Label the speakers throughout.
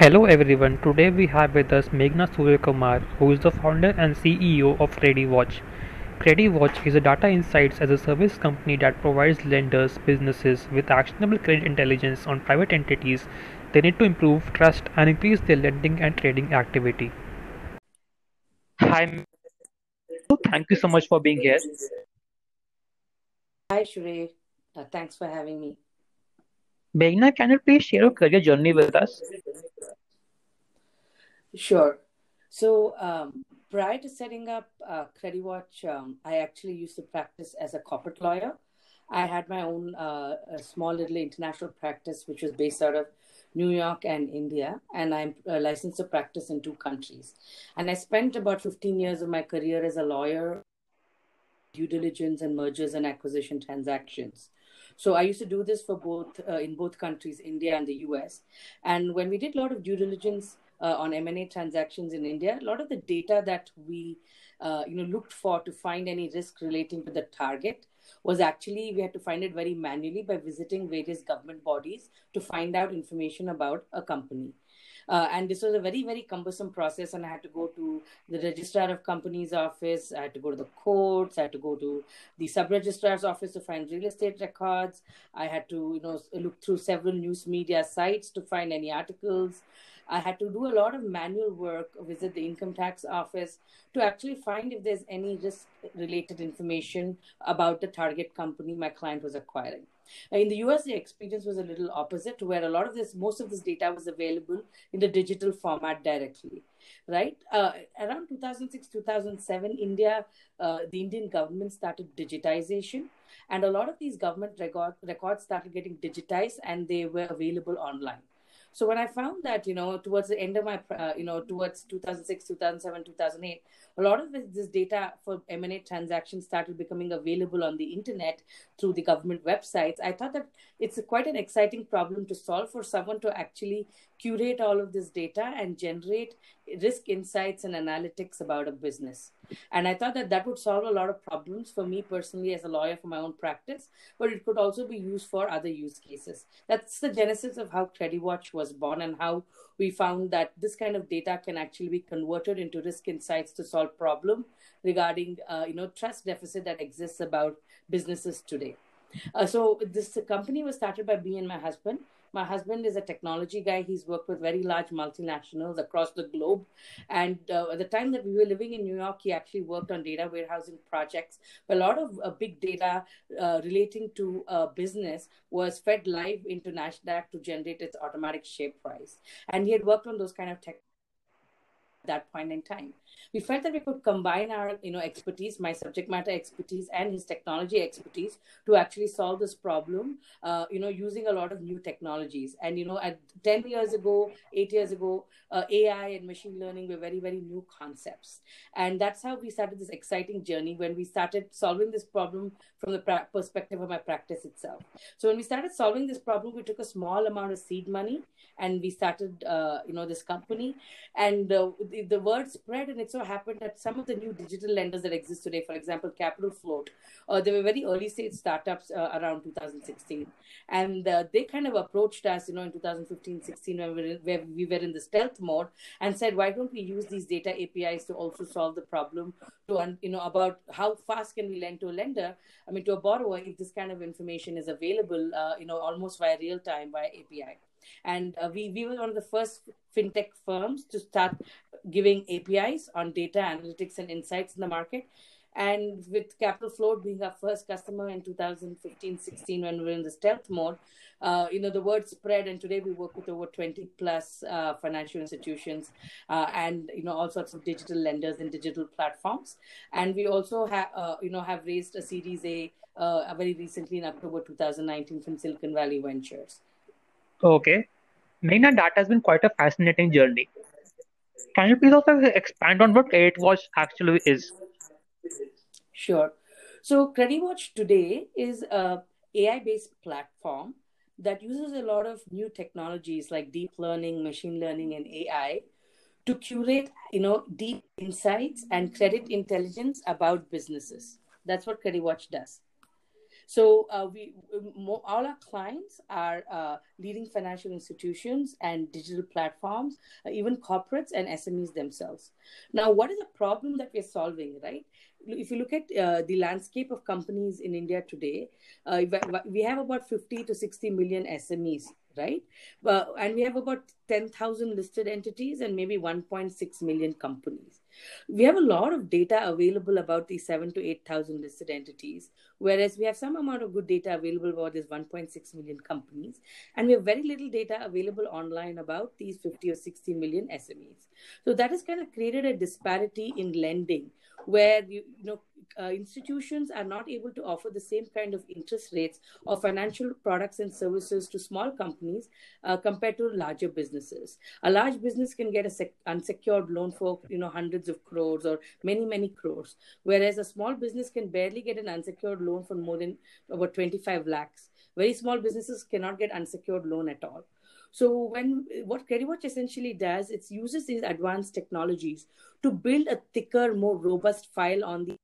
Speaker 1: Hello everyone, today we have with us Meghna Suryakumar, who is the founder and CEO of CrediWatch. CrediWatch is a data insights as a service company that provides lenders, businesses with actionable credit intelligence on private entities they need to improve trust and increase their lending and trading activity. Hi, Meghna. thank you so much for being here.
Speaker 2: Hi, Shrey. Uh, thanks for having me.
Speaker 1: Meghna, can you please share your career journey with us?
Speaker 2: Sure. So, um, prior to setting up uh, CrediWatch, um, I actually used to practice as a corporate lawyer. I had my own uh, small little international practice, which was based out of New York and India, and I'm uh, licensed to practice in two countries. And I spent about 15 years of my career as a lawyer, due diligence and mergers and acquisition transactions. So I used to do this for both uh, in both countries, India and the US. And when we did a lot of due diligence uh, on M&A transactions in India, a lot of the data that we uh, you know looked for to find any risk relating to the target was actually we had to find it very manually by visiting various government bodies to find out information about a company. Uh, and this was a very, very cumbersome process. And I had to go to the registrar of companies office. I had to go to the courts. I had to go to the sub registrar's office to find real estate records. I had to, you know, look through several news media sites to find any articles. I had to do a lot of manual work, visit the income tax office to actually find if there's any risk related information about the target company my client was acquiring. In the US, the experience was a little opposite, where a lot of this, most of this data was available in the digital format directly. Right uh, around 2006, 2007, India, uh, the Indian government started digitization, and a lot of these government record, records started getting digitized, and they were available online. So when I found that, you know, towards the end of my, uh, you know, towards 2006, 2007, 2008, a lot of this data for M&A transactions started becoming available on the internet through the government websites. I thought that it's quite an exciting problem to solve for someone to actually curate all of this data and generate risk insights and analytics about a business. And I thought that that would solve a lot of problems for me personally as a lawyer for my own practice, but it could also be used for other use cases. That's the genesis of how CrediWatch was born and how we found that this kind of data can actually be converted into risk insights to solve problem regarding uh, you know trust deficit that exists about businesses today. Uh, so this company was started by me and my husband my husband is a technology guy. He's worked with very large multinationals across the globe. And uh, at the time that we were living in New York, he actually worked on data warehousing projects. A lot of uh, big data uh, relating to uh, business was fed live into NASDAQ to generate its automatic share price. And he had worked on those kind of tech that point in time. We felt that we could combine our you know expertise my subject matter expertise and his technology expertise to actually solve this problem uh, you know using a lot of new technologies. And you know at 10 years ago 8 years ago uh, ai and machine learning were very very new concepts. And that's how we started this exciting journey when we started solving this problem from the pra- perspective of my practice itself. So when we started solving this problem we took a small amount of seed money and we started uh, you know this company. And uh, the, the word spread and it so happened that some of the new digital lenders that exist today for example capital float uh, they were very early stage startups uh, around 2016 and uh, they kind of approached us you know in 2015 16 when we, were we were in the stealth mode and said why don't we use these data apis to also solve the problem to you know about how fast can we lend to a lender? I mean to a borrower if this kind of information is available uh, you know almost via real time via api and uh, we, we were one of the first fintech firms to start giving APIs on data analytics and insights in the market. And with Capital Float being our first customer in 2015 16, when we were in the stealth mode, uh, you know, the word spread. And today we work with over 20 plus uh, financial institutions uh, and, you know, all sorts of digital lenders and digital platforms. And we also have, uh, you know, have raised a Series A uh, very recently in October 2019 from Silicon Valley Ventures.
Speaker 1: Okay. Meghna, that has been quite a fascinating journey. Can you please also expand on what CrediWatch actually is?
Speaker 2: Sure. So CrediWatch today is a AI-based platform that uses a lot of new technologies like deep learning, machine learning, and AI to curate, you know, deep insights and credit intelligence about businesses. That's what CrediWatch does. So uh, we all our clients are uh, leading financial institutions and digital platforms, uh, even corporates and SMEs themselves. Now, what is the problem that we're solving, right? If you look at uh, the landscape of companies in India today, uh, we have about 50 to 60 million SMEs right? Uh, and we have about 10,000 listed entities and maybe 1.6 million companies. We have a lot of data available about these 7 to 8,000 listed entities, whereas we have some amount of good data available about these 1.6 million companies. And we have very little data available online about these 50 or 60 million SMEs. So that has kind of created a disparity in lending where you, you know uh, institutions are not able to offer the same kind of interest rates or financial products and services to small companies uh, compared to larger businesses. A large business can get a sec- unsecured loan for you know hundreds of crores or many many crores, whereas a small business can barely get an unsecured loan for more than about 25 lakhs. Very small businesses cannot get unsecured loan at all. So when what CrediWatch essentially does, it uses these advanced technologies to build a thicker, more robust file on the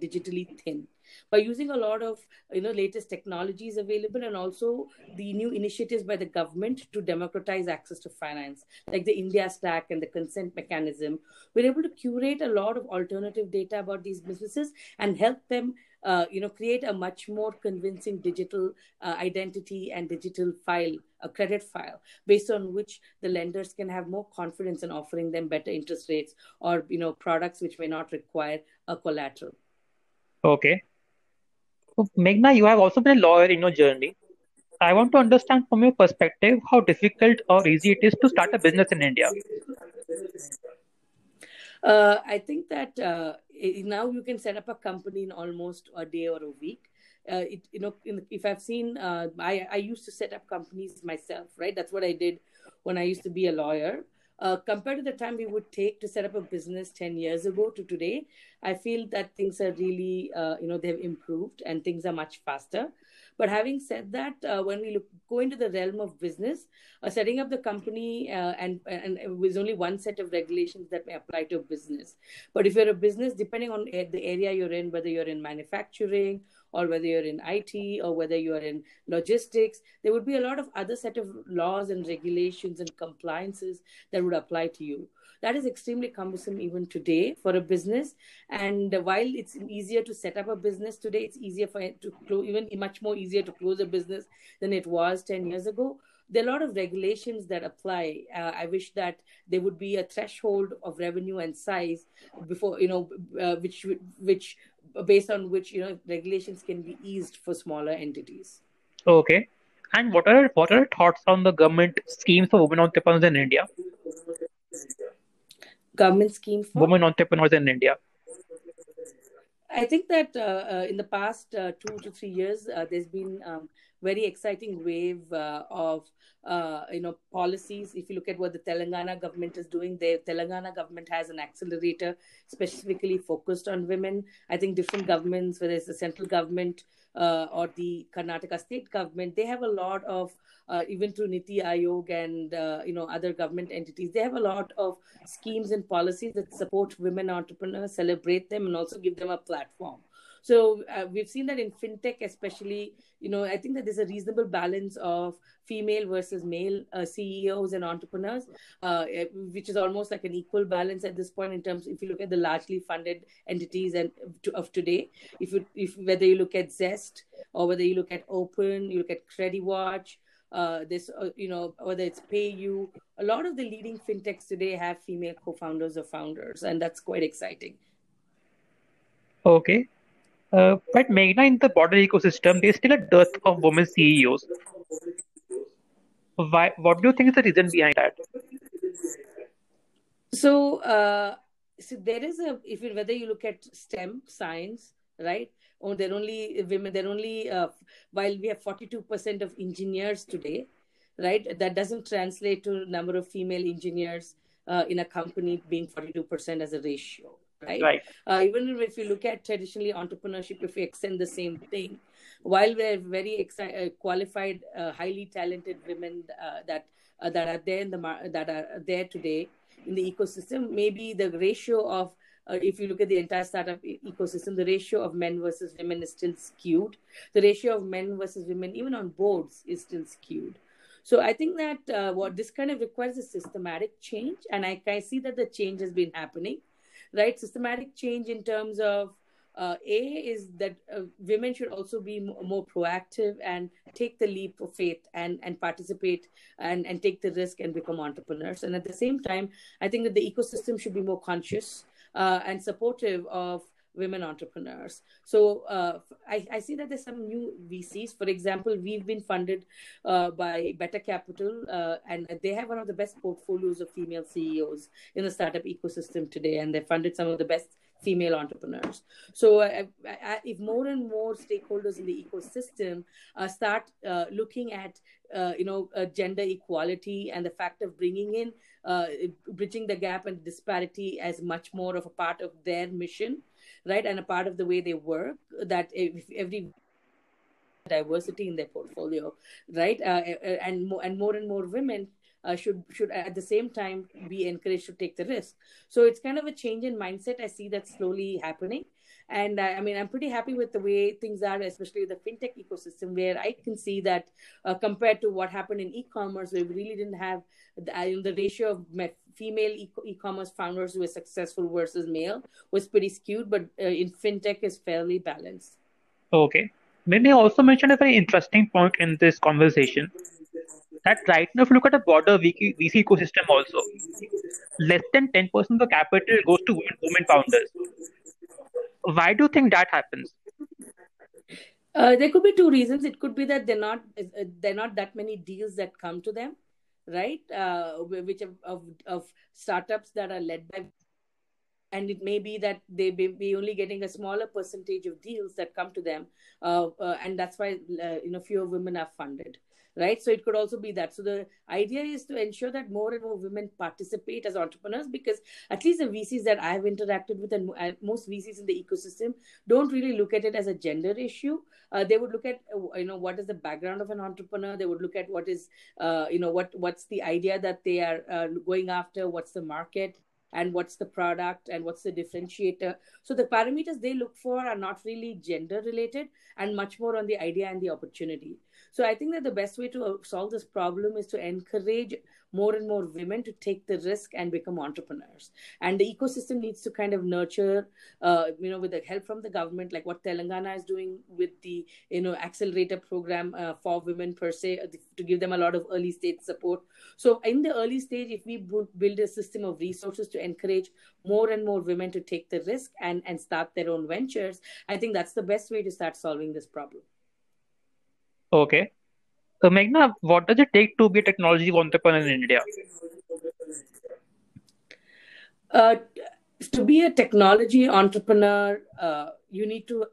Speaker 2: digitally thin by using a lot of you know latest technologies available and also the new initiatives by the government to democratize access to finance like the india stack and the consent mechanism we're able to curate a lot of alternative data about these businesses and help them uh, you know create a much more convincing digital uh, identity and digital file a credit file based on which the lenders can have more confidence in offering them better interest rates or you know products which may not require a collateral
Speaker 1: Okay. So, Meghna, you have also been a lawyer in your journey. I want to understand from your perspective how difficult or easy it is to start a business in India.
Speaker 2: Uh, I think that uh, now you can set up a company in almost a day or a week. Uh, it, you know, in, if I've seen, uh, I, I used to set up companies myself, right? That's what I did when I used to be a lawyer. Uh, compared to the time we would take to set up a business 10 years ago to today, I feel that things are really, uh, you know, they've improved and things are much faster. But having said that, uh, when we look, go into the realm of business, uh, setting up the company uh, and and with only one set of regulations that may apply to a business. But if you're a business, depending on the area you're in, whether you're in manufacturing or whether you're in IT or whether you're in logistics, there would be a lot of other set of laws and regulations and compliances that would apply to you. That is extremely cumbersome even today for a business. And while it's easier to set up a business today, it's easier for it to close, even much more easier to close a business than it was 10 years ago there are a lot of regulations that apply. Uh, I wish that there would be a threshold of revenue and size before you know, uh, which which based on which you know regulations can be eased for smaller entities.
Speaker 1: Okay. And what are what are your thoughts on the government schemes for women entrepreneurs in India?
Speaker 2: Government scheme for
Speaker 1: women entrepreneurs in India.
Speaker 2: I think that uh, uh, in the past uh, two to three years, uh, there's been um, very exciting wave uh, of uh, you know policies. If you look at what the Telangana government is doing, the Telangana government has an accelerator specifically focused on women. I think different governments, whether it's the central government uh, or the Karnataka state government, they have a lot of uh, even through Niti Aayog and uh, you know other government entities, they have a lot of schemes and policies that support women entrepreneurs, celebrate them, and also give them a platform. So uh, we've seen that in fintech, especially, you know, I think that there's a reasonable balance of female versus male uh, CEOs and entrepreneurs, uh, eh, which is almost like an equal balance at this point in terms. If you look at the largely funded entities and to, of today, if you if whether you look at Zest or whether you look at Open, you look at CrediWatch. Uh, this, uh, you know, whether it's PayU, a lot of the leading fintechs today have female co-founders or founders, and that's quite exciting.
Speaker 1: Okay, uh, but Meghna, in the broader ecosystem, there's still a dearth of women CEOs. Why? What do you think is the reason behind that?
Speaker 2: So, uh, so there is a if you, whether you look at STEM science, right? Oh, they're only women. They're only uh, while we have forty two percent of engineers today, right? That doesn't translate to number of female engineers uh, in a company being forty two percent as a ratio right?
Speaker 1: Right.
Speaker 2: Uh, even if you look at traditionally entrepreneurship, if we extend the same thing, while we're very exci- uh, qualified, uh, highly talented women uh, that uh, that are there in the mar- that are there today in the ecosystem, maybe the ratio of uh, if you look at the entire startup e- ecosystem, the ratio of men versus women is still skewed. The ratio of men versus women, even on boards, is still skewed. So I think that uh, what this kind of requires a systematic change, and I, I see that the change has been happening, right? Systematic change in terms of uh, a is that uh, women should also be more proactive and take the leap of faith and and participate and and take the risk and become entrepreneurs and at the same time i think that the ecosystem should be more conscious uh, and supportive of women entrepreneurs. So uh, I, I, see that there's some new VCs. For example, we've been funded uh, by Better Capital, uh, and they have one of the best portfolios of female CEOs in the startup ecosystem today, and they funded some of the best female entrepreneurs. So, uh, if more and more stakeholders in the ecosystem uh, start uh, looking at, uh, you know, uh, gender equality and the fact of bringing in, uh, bridging the gap and disparity as much more of a part of their mission, right, and a part of the way they work, that if every diversity in their portfolio, right, and more and more and more women uh, should should at the same time be encouraged to take the risk. So it's kind of a change in mindset. I see that slowly happening. And I, I mean, I'm pretty happy with the way things are, especially the fintech ecosystem, where I can see that uh, compared to what happened in e-commerce, where we really didn't have the, uh, the ratio of female e- commerce founders who were successful versus male was pretty skewed, but uh, in fintech is fairly balanced.
Speaker 1: Okay. Maybe also mentioned a very interesting point in this conversation that right now, if you look at a broader VC, ecosystem also, less than 10% of the capital goes to women founders. Why do you think that happens?
Speaker 2: Uh, there could be two reasons. It could be that they're not uh, they're not that many deals that come to them, right? Uh, which of, of, of startups that are led by, and it may be that they may be only getting a smaller percentage of deals that come to them, uh, uh, and that's why uh, you know fewer women are funded right? So it could also be that. So the idea is to ensure that more and more women participate as entrepreneurs because at least the VCs that I've interacted with and most VCs in the ecosystem don't really look at it as a gender issue. Uh, they would look at uh, you know what is the background of an entrepreneur. They would look at what is uh, you know what what's the idea that they are uh, going after. What's the market and what's the product and what's the differentiator. So the parameters they look for are not really gender related and much more on the idea and the opportunity. So I think that the best way to uh, solve this problem is to encourage more and more women to take the risk and become entrepreneurs. And the ecosystem needs to kind of nurture, uh, you know, with the help from the government, like what Telangana is doing with the, you know, accelerator program uh, for women per se, uh, to give them a lot of early stage support. So in the early stage, if we build a system of resources to encourage more and more women to take the risk and, and start their own ventures, I think that's the best way to start solving this problem.
Speaker 1: Okay. So, Meghna, what does it take to be a technology entrepreneur in India?
Speaker 2: Uh, to be a technology entrepreneur, uh, you need to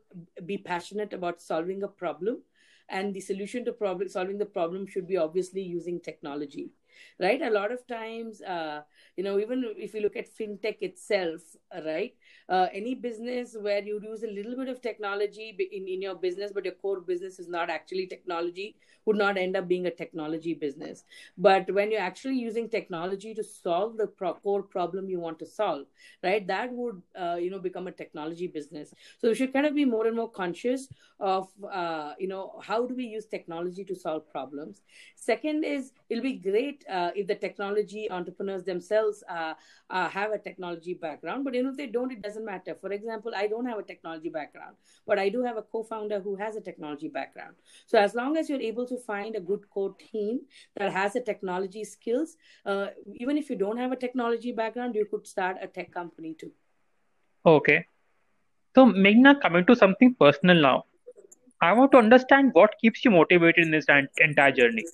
Speaker 2: be passionate about solving a problem, and the solution to problem solving the problem should be obviously using technology, right? A lot of times, uh, you know, even if you look at fintech itself, right? uh, any business where you use a little bit of technology in, in your business but your core business is not actually technology would not end up being a technology business but when you're actually using technology to solve the pro- core problem you want to solve right that would uh, you know become a technology business so we should kind of be more and more conscious of uh, you know how do we use technology to solve problems second is it'll be great uh, if the technology entrepreneurs themselves uh, uh, have a technology background but you know if they don't it doesn't matter. For example, I don't have a technology background, but I do have a co founder who has a technology background. So, as long as you're able to find a good core team that has the technology skills, uh, even if you don't have a technology background, you could start a tech company too.
Speaker 1: Okay. So, Meghna, coming to something personal now, I want to understand what keeps you motivated in this entire journey.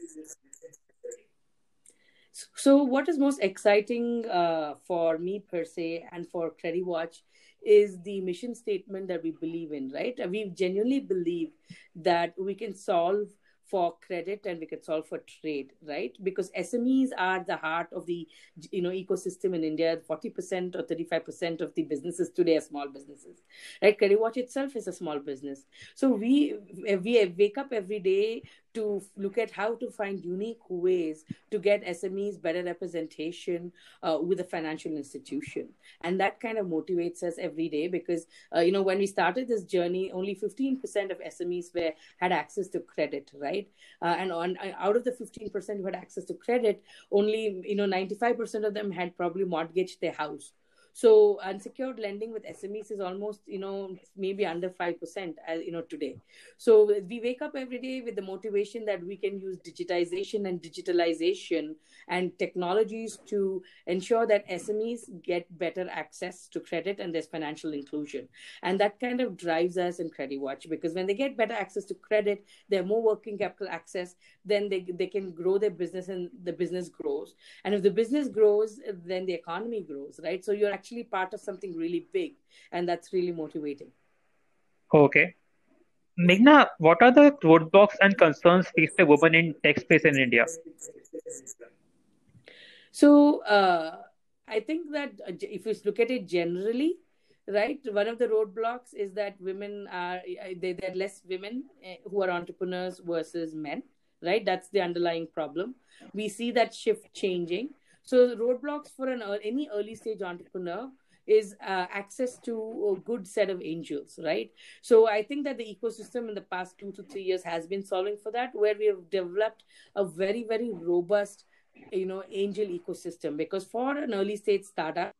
Speaker 2: So, what is most exciting uh, for me per se and for CrediWatch is the mission statement that we believe in, right? We genuinely believe that we can solve for credit and we can solve for trade right because smes are the heart of the you know ecosystem in india 40% or 35% of the businesses today are small businesses right CrediWatch itself is a small business so we we wake up every day to look at how to find unique ways to get SMEs better representation uh, with a financial institution. And that kind of motivates us every day because, uh, you know, when we started this journey, only 15% of SMEs were had access to credit, right? Uh, and on, uh, out of the 15% who had access to credit, only, you know, 95% of them had probably mortgaged their house so unsecured lending with SMEs is almost, you know, maybe under 5%, as uh, you know, today. So we wake up every day with the motivation that we can use digitization and digitalization and technologies to ensure that SMEs get better access to credit and there's financial inclusion. And that kind of drives us in CrediWatch because when they get better access to credit, they have more working capital access, then they, they can grow their business and the business grows. And if the business grows, then the economy grows, right? So you're actually part of something really big and that's really motivating
Speaker 1: okay Meghna, what are the roadblocks and concerns faced by women in tech space in India?
Speaker 2: So, uh, I think that uh, if you look at it generally, right, one of the roadblocks is that women are uh, they, there are less women uh, who are entrepreneurs versus men, right? That's the underlying problem. We see that shift changing. So roadblocks for an any early stage entrepreneur is uh, access to a good set of angels, right? So I think that the ecosystem in the past two to three years has been solving for that, where we have developed a very very robust, you know, angel ecosystem. Because for an early stage startup,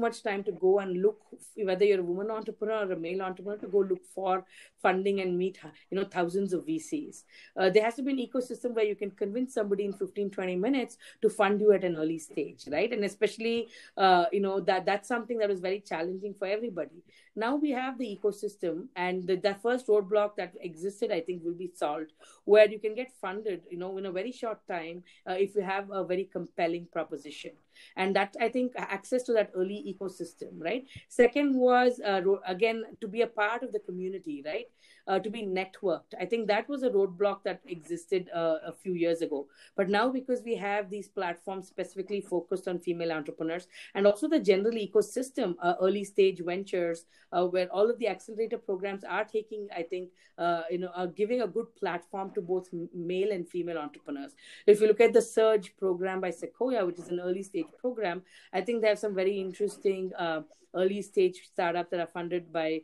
Speaker 2: much time to go and look whether you're a woman entrepreneur or a male entrepreneur to go look for funding and meet you know thousands of vcs uh, there has to be an ecosystem where you can convince somebody in 15 20 minutes to fund you at an early stage right? And especially uh, you know that that's something that was very challenging for everybody now we have the ecosystem and the, the first roadblock that existed i think will be solved where you can get funded you know in a very short time uh, if you have a very compelling proposition. And that i think access to that early ecosystem right? Second was uh, again to be a part of the community right uh, to be networked. I think that was a roadblock that existed uh, a few years ago. But now because we have these platforms specifically focused on female entrepreneurs and also the general ecosystem uh, early stage ventures uh, where all of the accelerator programs are taking i think uh, you know giving a good platform to both male and female entrepreneurs. If you look at the surge program by sequoia which is an early stage program i think they have some very interesting uh, early stage startups that are funded by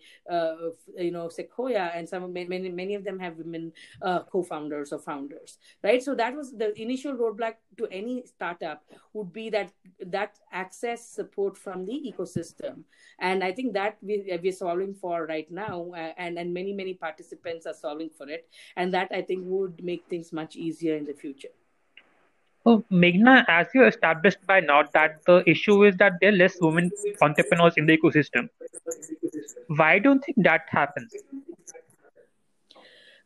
Speaker 2: you know Sequoia, and some many many of them have women uh, co-founders or founders, right? So that was the initial roadblock to any startup would be that that access support from the ecosystem, and I think that we we're solving for right now, uh, and and many many participants are solving for it, and that I think would make things much easier in the future.
Speaker 1: So, Meghna, as you established by now that the issue is that there are less women entrepreneurs in the ecosystem. Why don't you think that happens?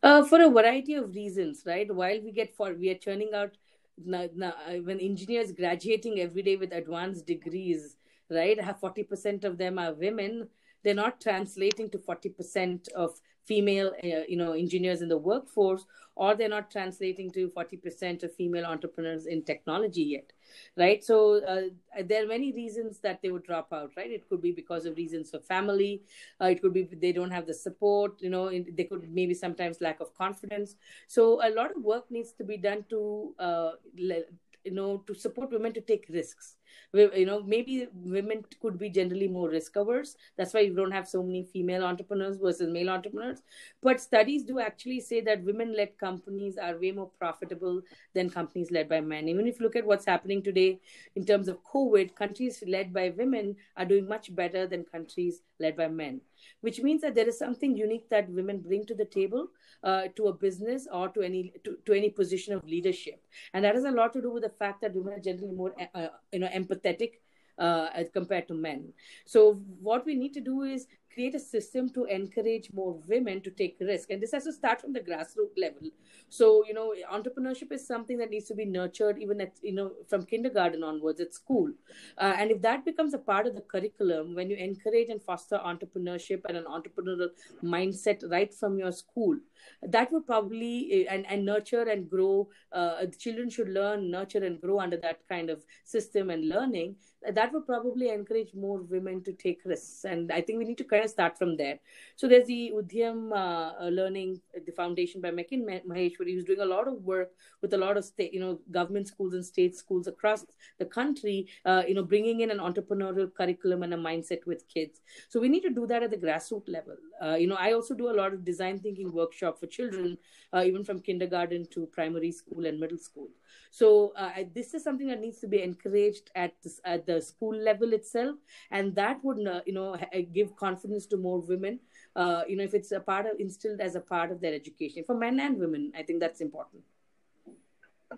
Speaker 2: Uh, for a variety of reasons, right? While we get for we are churning out now, now, when engineers graduating every day with advanced degrees, right? Have forty percent of them are women. They're not translating to forty percent of female uh, you know engineers in the workforce or they're not translating to 40% of female entrepreneurs in technology yet right? So uh, there are many reasons that they would drop out right? It could be because of reasons for family uh, it could be they don't have the support you know they could maybe sometimes lack of confidence. So a lot of work needs to be done to uh, you know to support women to take risks you know maybe women could be generally more risk averse. That's why you don't have so many female entrepreneurs versus male entrepreneurs. But studies do actually say that women led companies are way more profitable than companies led by men. Even if you look at what's happening today in terms of covid countries led by women are doing much better than countries led by men which means that there is something unique that women bring to the table uh, to a business or to any to, to any position of leadership. And that has a lot to do with the fact that women are generally more uh, you know empathetic uh, as compared to men. So what we need to do is create a system to encourage more women to take risk. And this has to start from the grassroots level. So you know entrepreneurship is something that needs to be nurtured even at you know from kindergarten onwards at school. Uh, and if that becomes a part of the curriculum when you encourage and foster entrepreneurship and an entrepreneurial mindset right from your school that would probably eh, and, and nurture and grow uh, children should learn nurture and grow under that kind of system and learning. That would probably encourage more women to take risks. And i think we need to kind of start from there. So there's the Udyam uh, learning the foundation by Meekin Maheshwari who's doing a lot of work with a lot of state you know government schools and state schools across the country uh, you know bringing in an entrepreneurial curriculum and a mindset with kids. So we need to do that at the grassroots level. Uh, you know i also do a lot of design thinking workshop for children uh, even from kindergarten to primary school and middle school. So uh, this is something that needs to be encouraged at this, at the school level itself, and that would uh, you know give confidence to more women. Uh, you know, if it's a part of instilled as a part of their education for men and women, I think that's important.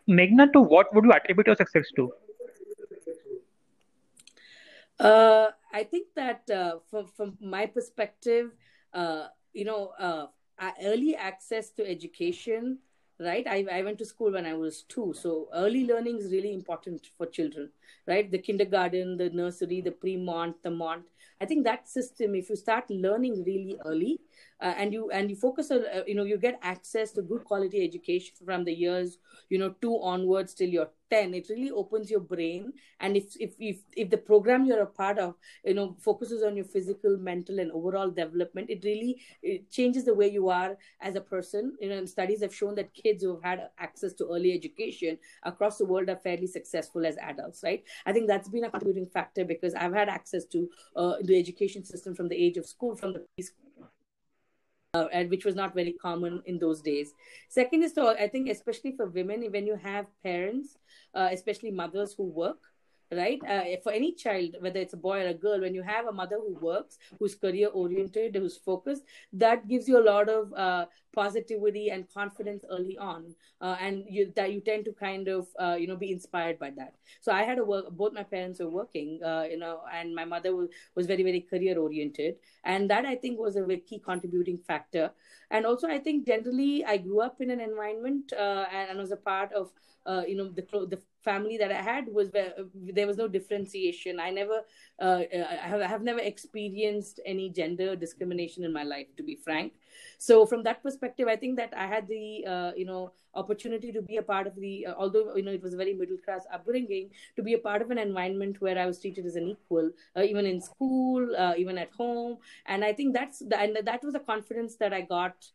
Speaker 1: Meghna, to what would you attribute your success to?
Speaker 2: Uh, I think that uh, from from my perspective, uh, you know, uh, early access to education right I, I went to school when i was two so early learning is really important for children right the kindergarten the nursery the pre-mont the mont i think that system if you start learning really early uh, and you and you focus on uh, you know you get access to good quality education from the years you know two onwards till you're 10 it really opens your brain. And if if if, if the program you're a part of you know focuses on your physical mental and overall development it really it changes the way you are as a person. You know and studies have shown that kids who have had access to early education across the world are fairly successful as adults right? I think that's been a contributing factor because i've had access to uh, the education system from the age of school from the preschool uh, and which was not very common in those days. Second is to, I think, especially for women, when you have parents, uh, especially mothers who work, right? Uh, for any child whether it's a boy or a girl when you have a mother who works who's career oriented who's focused that gives you a lot of uh, positivity and confidence early on uh, and you that you tend to kind of uh, you know be inspired by that. So i had a work both my parents were working uh, you know and my mother was, was very very career oriented and that i think was a key contributing factor. And also i think generally i grew up in an environment uh, and, and was a part of you know the the family that I had was where there was no differentiation. I never, uh, I, have, I have never experienced any gender discrimination in my life, to be frank. So from that perspective, I think that I had the, uh, you know, opportunity to be a part of the, uh, although you know it was a very middle class upbringing, to be a part of an environment where I was treated as an equal, uh, even in school, uh, even at home, and I think that's the, and that was the confidence that I got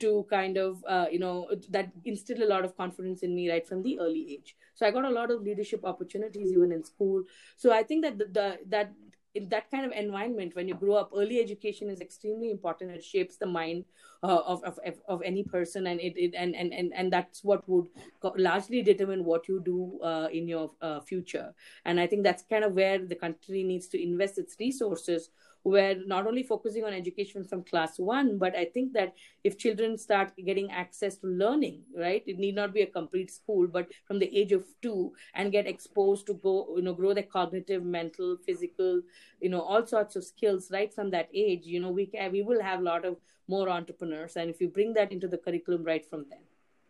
Speaker 2: to kind of uh, you know that instilled a lot of confidence in me right from the early age. So i got a lot of leadership opportunities even in school. So i think that the, the that in that kind of environment when you grow up early education is extremely important. It shapes the mind uh, of, of of any person and it, it and, and and and that's what would largely determine what you do uh, in your uh, future. And i think that's kind of where the country needs to invest its resources where not only focusing on education from class one, but I think that if children start getting access to learning, right, it need not be a complete school, but from the age of two and get exposed to go, you know, grow their cognitive, mental, physical, you know, all sorts of skills right from that age, you know, we can, we will have a lot of more entrepreneurs. And if you bring that into the curriculum right from then.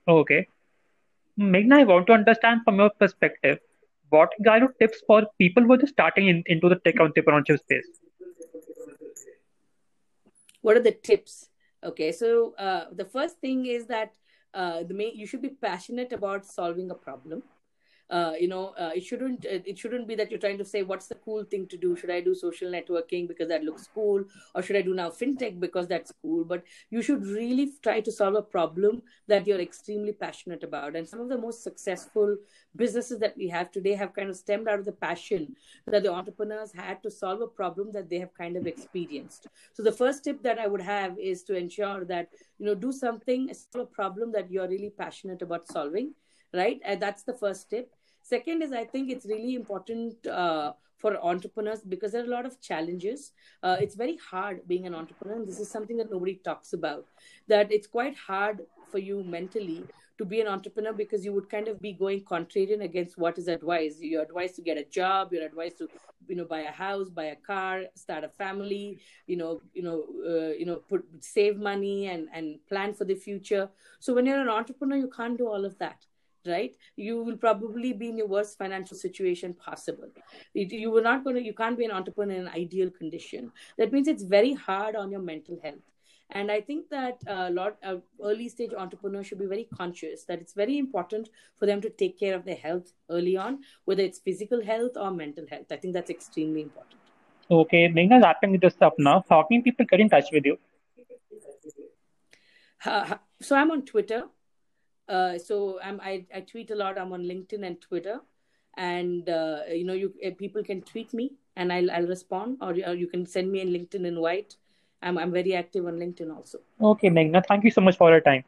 Speaker 1: Okay. Meghna, I want to understand from your perspective, what kind of tips for people who are just starting in, into the tech entrepreneurship space?
Speaker 2: What are the tips? Okay so uh, the first thing is that uh, the main you should be passionate about solving a problem uh, you know uh, it shouldn't it shouldn't be that you're trying to say what's the cool thing to do? Should i do social networking because that looks cool? Or should i do now fintech because that's cool? But you should really try to solve a problem that you're extremely passionate about. And some of the most successful businesses that we have today have kind of stemmed out of the passion that the entrepreneurs had to solve a problem that they have kind of experienced. So the first tip that i would have is to ensure that you know do something solve a problem that you're really passionate about solving right? And that's the first tip second is i think it's really important uh, for entrepreneurs because there are a lot of challenges uh, it's very hard being an entrepreneur and this is something that nobody talks about that it's quite hard for you mentally to be an entrepreneur because you would kind of be going contrarian against what is advised. You're advised to get a job. You're advised to, you know, buy a house, buy a car, start a family. You know, you know, uh, you know, put save money and and plan for the future. So when you're an entrepreneur, you can't do all of that right? You will probably be in your worst financial situation possible. You were not going to you can't be an entrepreneur in an ideal condition. That means it's very hard on your mental health. And i think that a lot of early stage entrepreneurs should be very conscious that it's very important for them to take care of their health early on whether it's physical health or mental health. I think that's extremely important.
Speaker 3: Okay Meghna, wrapping this stuff now. How can people get in touch with you?
Speaker 2: Uh, so i'm on twitter uh, so I'm, I, I tweet a lot i'm on linkedin and twitter and uh, you know you uh, people can tweet me and I'll, I'll respond or, or you can send me a linkedin invite I'm, I'm very active on LinkedIn also.
Speaker 3: Okay, Meghna, thank you so much for your time.